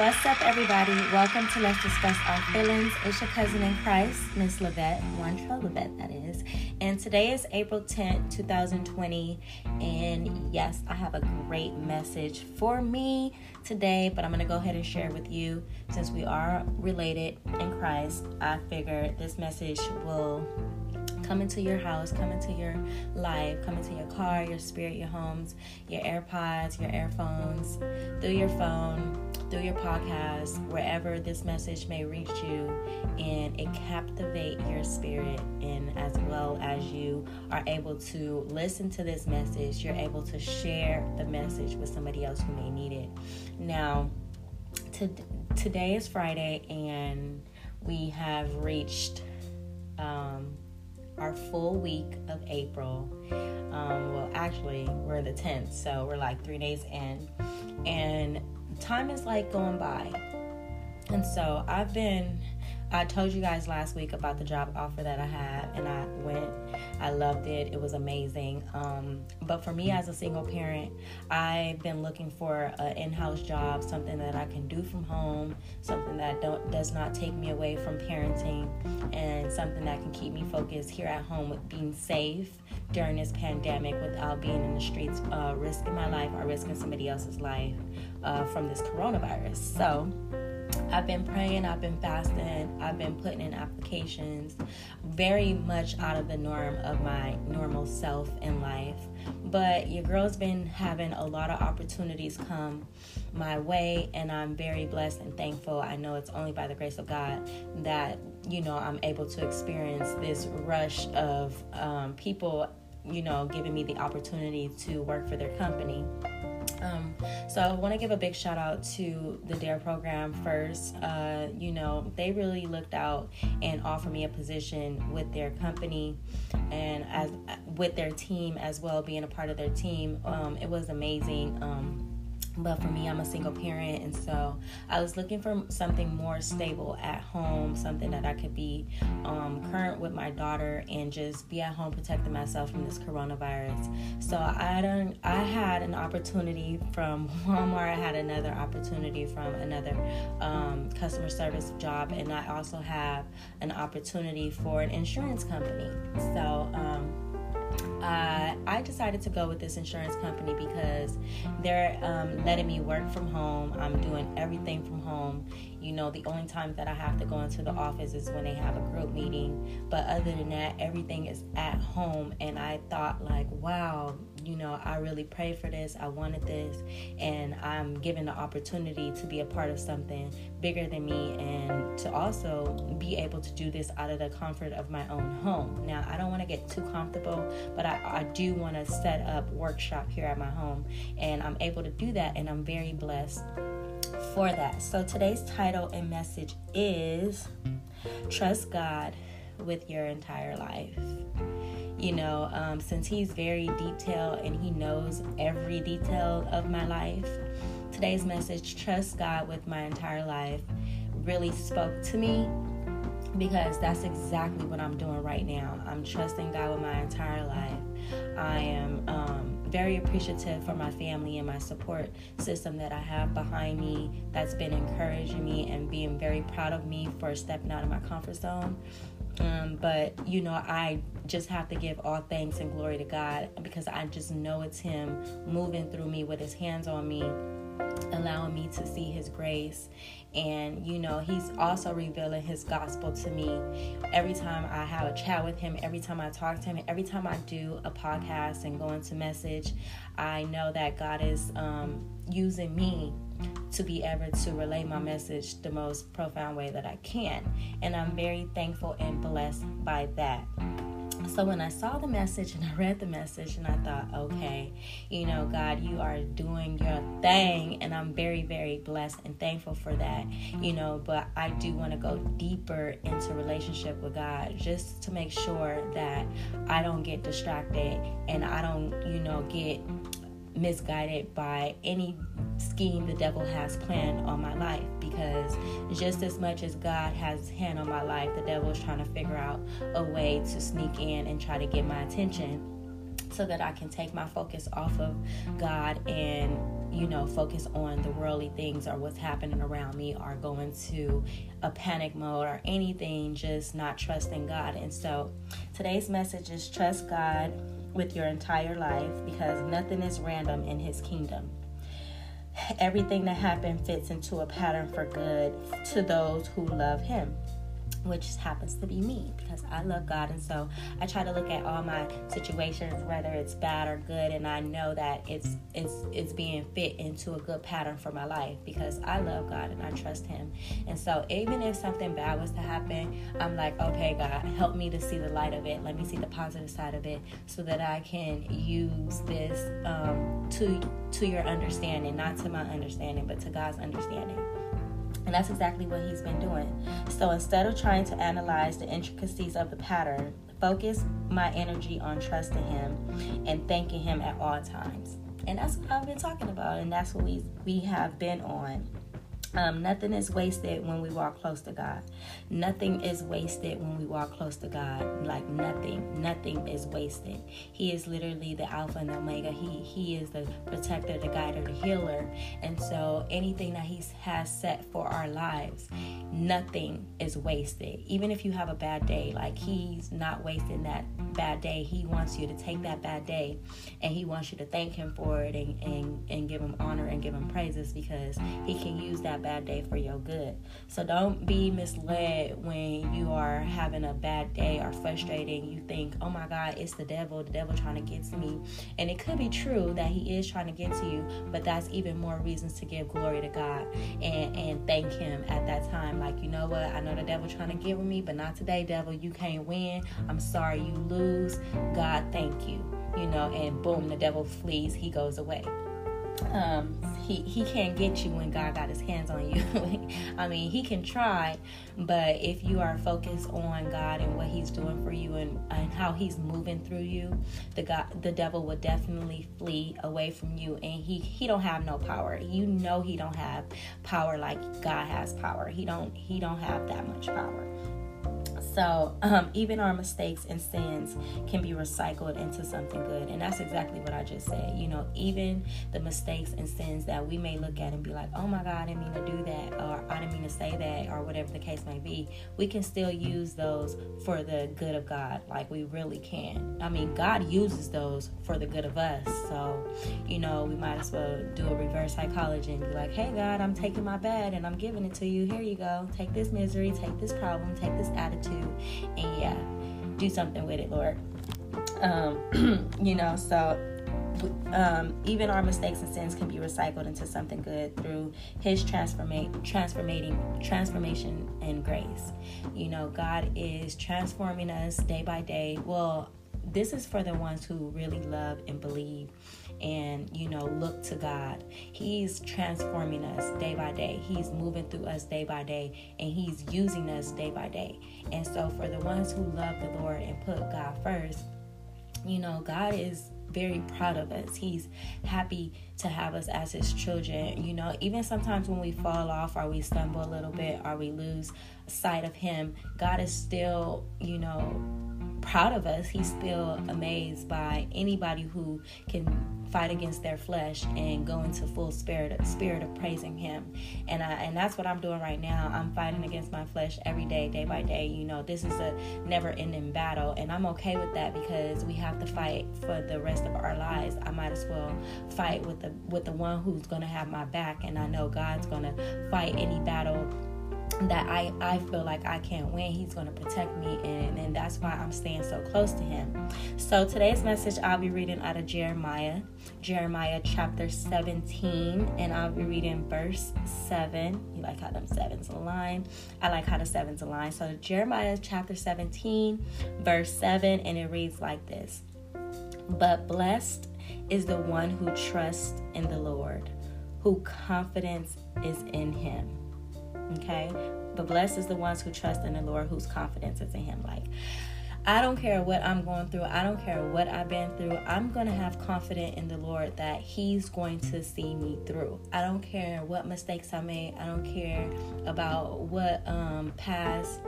What's up, everybody? Welcome to Let's Discuss Our Feelings. It's your cousin in Christ, Miss Levette, one Levette, that is. And today is April 10th, 2020. And yes, I have a great message for me today, but I'm going to go ahead and share with you. Since we are related in Christ, I figure this message will come into your house, come into your life, come into your car, your spirit, your homes, your AirPods, your earphones, through your phone, through your podcast, wherever this message may reach you, and it captivate your spirit. And as well as you are able to listen to this message, you're able to share the message with somebody else who may need it. Now, to, today is Friday, and we have reached um, our full week of April. Um, well, actually, we're the 10th, so we're like three days in. And time is like going by. And so I've been I told you guys last week about the job offer that I had, and I went. I loved it. It was amazing. Um, but for me as a single parent, I've been looking for an in-house job, something that I can do from home, something that don't does not take me away from parenting, and something that can keep me focused here at home with being safe during this pandemic without being in the streets, uh, risking my life or risking somebody else's life uh, from this coronavirus. So I've been praying, I've been fasting, I've been putting in applications, very much out of the norm of my normal self in life. But your girl's been having a lot of opportunities come my way, and I'm very blessed and thankful. I know it's only by the grace of God that, you know, I'm able to experience this rush of um, people, you know, giving me the opportunity to work for their company. Um, so I want to give a big shout out to the DARE program first. Uh, you know, they really looked out and offered me a position with their company and as with their team as well, being a part of their team. Um, it was amazing. Um, but for me i'm a single parent and so i was looking for something more stable at home something that i could be um, current with my daughter and just be at home protecting myself from this coronavirus. So i don't i had an opportunity from walmart i had another opportunity from another um, customer service job and i also have an opportunity for an insurance company. So um, uh, I decided to go with this insurance company because they're um, letting me work from home. I'm doing everything from home. You know, the only time that I have to go into the office is when they have a group meeting. But other than that, everything is at home. And I thought, like, wow, you know, I really prayed for this. I wanted this. And I'm given the opportunity to be a part of something bigger than me and to also be able to do this out of the comfort of my own home. Now, I don't want to get too comfortable, but I, I do want to set up workshop here at my home. And I'm able to do that. And I'm very blessed for that. So today's title and message is Trust God with your entire life. You know, um, since He's very detailed and He knows every detail of my life, today's message, Trust God with my entire life, really spoke to me because that's exactly what I'm doing right now. I'm trusting God with my entire life. I am um, very appreciative for my family and my support system that I have behind me that's been encouraging me and being very proud of me for stepping out of my comfort zone. Um, but you know, I just have to give all thanks and glory to God because I just know it's Him moving through me with His hands on me allowing me to see his grace. And you know he's also revealing his gospel to me. Every time i have a chat with him every time i talk to him every time i do a podcast and go into message i know that god is um, using me to be able to relay my message the most profound way that i can. And i'm very thankful and blessed by that so when I saw the message and I read the message and I thought, okay, you know, God, you are doing your thing and I'm very very blessed and thankful for that. You know, but I do want to go deeper into relationship with God just to make sure that I don't get distracted and I don't, you know, get misguided by any scheme the devil has planned on my life because just as much as God has hand on my life, the devil is trying to figure out a way to sneak in and try to get my attention. so that I can take my focus off of God and you know focus on the worldly things or what's happening around me or going to a panic mode or anything just not trusting God. And so today's message is trust God with your entire life because nothing is random in his kingdom. Everything that happened fits into a pattern for good to those who love him which happens to be me because I love God. And so I try to look at all my situations, whether it's bad or good, and I know that it's it's it's being fit into a good pattern for my life because I love God and I trust Him. And so even if something bad was to happen, I'm like, okay, God, help me to see the light of it. Let me see the positive side of it, so that I can use this um, to to your understanding, not to my understanding, but to God's understanding. And that's exactly what he's been doing. So instead of trying to analyze the intricacies of the pattern, focus my energy on trusting him and thanking him at all times. And that's what I've been talking about, and that's what we we have been on. Um, nothing is wasted when we walk close to God. Nothing is wasted when we walk close to God. Like nothing, nothing is wasted. He is literally the Alpha and the Omega. He He is the protector, the guider, the healer. And so anything that He has set for our lives, nothing is wasted. Even if you have a bad day, like He's not wasting that bad day. He wants you to take that bad day, and He wants you to thank Him for it and and, and give Him honor and give Him praises because He can use that bad day for your good. So don't be misled when you are having a bad day or frustrating. You think, oh my God, it's the devil, the devil trying to get to me. And it could be true that he is trying to get to you, but that's even more reasons to give glory to God and, and thank him at that time. Like, you know what? I know the devil trying to get with me, but not today, devil. You can't win. I'm sorry you lose. God, thank you. You know, and boom, the devil flees, he goes away um, he he can't get you when God got his hands on you. I mean, he can try, but if you are focused on God and what he's doing for you and, and how he's moving through you, the God the devil will definitely flee away from you and he he don't have no power. You know he don't have power like God has power. He don't he don't have that much power. So, um, even our mistakes and sins can be recycled into something good. And that's exactly what I just said. You know, even the mistakes and sins that we may look at and be like, oh my God, I didn't mean to do that, or I didn't mean to say that, or whatever the case may be, we can still use those for the good of God. Like, we really can. I mean, God uses those for the good of us. So, you know, we might as well do a reverse psychology and be like, hey, God, I'm taking my bad and I'm giving it to you. Here you go. Take this misery, take this problem, take this attitude and yeah, do something with it, Lord. Um, you know, so um, even our mistakes and sins can be recycled into something good through His transformate, transformating, transformation and grace. You know, God is transforming us day by day. Well, this is for the ones who really love and believe and you know look to God. He's transforming us day by day. He's moving through us day by day and he's using us day by day. And so for the ones who love the Lord and put God first, you know, God is very proud of us. He's happy to have us as his children. You know, even sometimes when we fall off or we stumble a little bit or we lose sight of him, God is still, you know, proud of us. He's still amazed by anybody who can fight against their flesh and go into full spirit spirit of praising him. And I and that's what I'm doing right now. I'm fighting against my flesh every day day by day. You know this is a never ending battle and I'm okay with that because we have to fight for the rest of our lives. I might as well fight with the with the one who's going to have my back and I know God's going to fight any battle that I, I feel like I can't win. He's going to protect me, and, and that's why I'm staying so close to him. So, today's message I'll be reading out of Jeremiah, Jeremiah chapter 17, and I'll be reading verse 7. You like how them sevens align? I like how the sevens align. So, Jeremiah chapter 17, verse 7, and it reads like this But blessed is the one who trusts in the Lord, who confidence is in him. Okay? But blessed is the ones who trust in the Lord, whose confidence is in Him. Like, I don't care what I'm going through. I don't care what I've been through. I'm going to have confidence in the Lord that He's going to see me through. I don't care what mistakes I made. I don't care about what um, past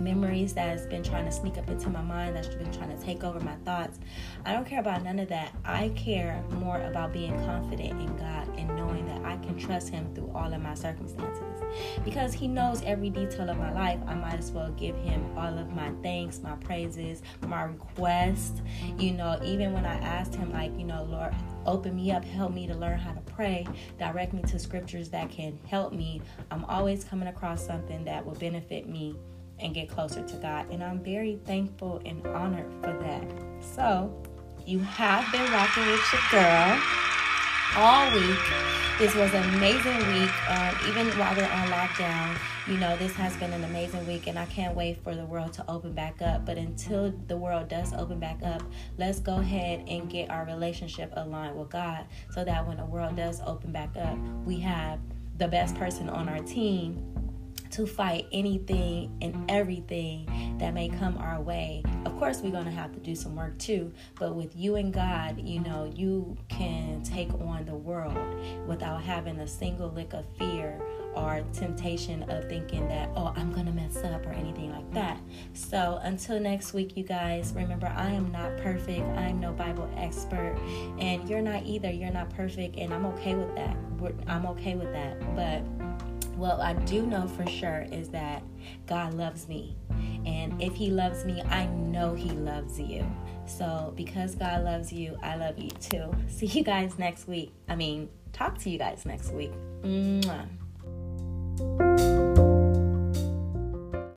memories that's been trying to sneak up into my mind, that's been trying to take over my thoughts. I don't care about none of that. I care more about being confident in God and knowing that I can trust Him through all of my circumstances. Because He knows every detail of my life, I might as well give Him all of my thanks, my praises, my requests. You know, even when I asked Him, like, you know, Lord, open me up, help me to learn how to pray, direct me to scriptures that can help me. I'm always coming across something that will benefit me and get closer to God. And I'm very thankful and honored for that. So, you have been rocking with your girl all week. This was an amazing week. Um, even while we're on lockdown, you know, this has been an amazing week, and I can't wait for the world to open back up. But until the world does open back up, let's go ahead and get our relationship aligned with God so that when the world does open back up, we have the best person on our team to fight anything and everything that may come our way. Of course, we're going to have to do some work too, but with you and God, you know, you can take on the world without having a single lick of fear or temptation of thinking that, oh, I'm going to mess up or anything like that. So until next week, you guys, remember, I am not perfect. I am no Bible expert, and you're not either. You're not perfect, and I'm okay with that. I'm okay with that. But what I do know for sure is that God loves me. And if He loves me, I know He loves you. So, because God loves you, I love you too. See you guys next week. I mean, talk to you guys next week. Mwah.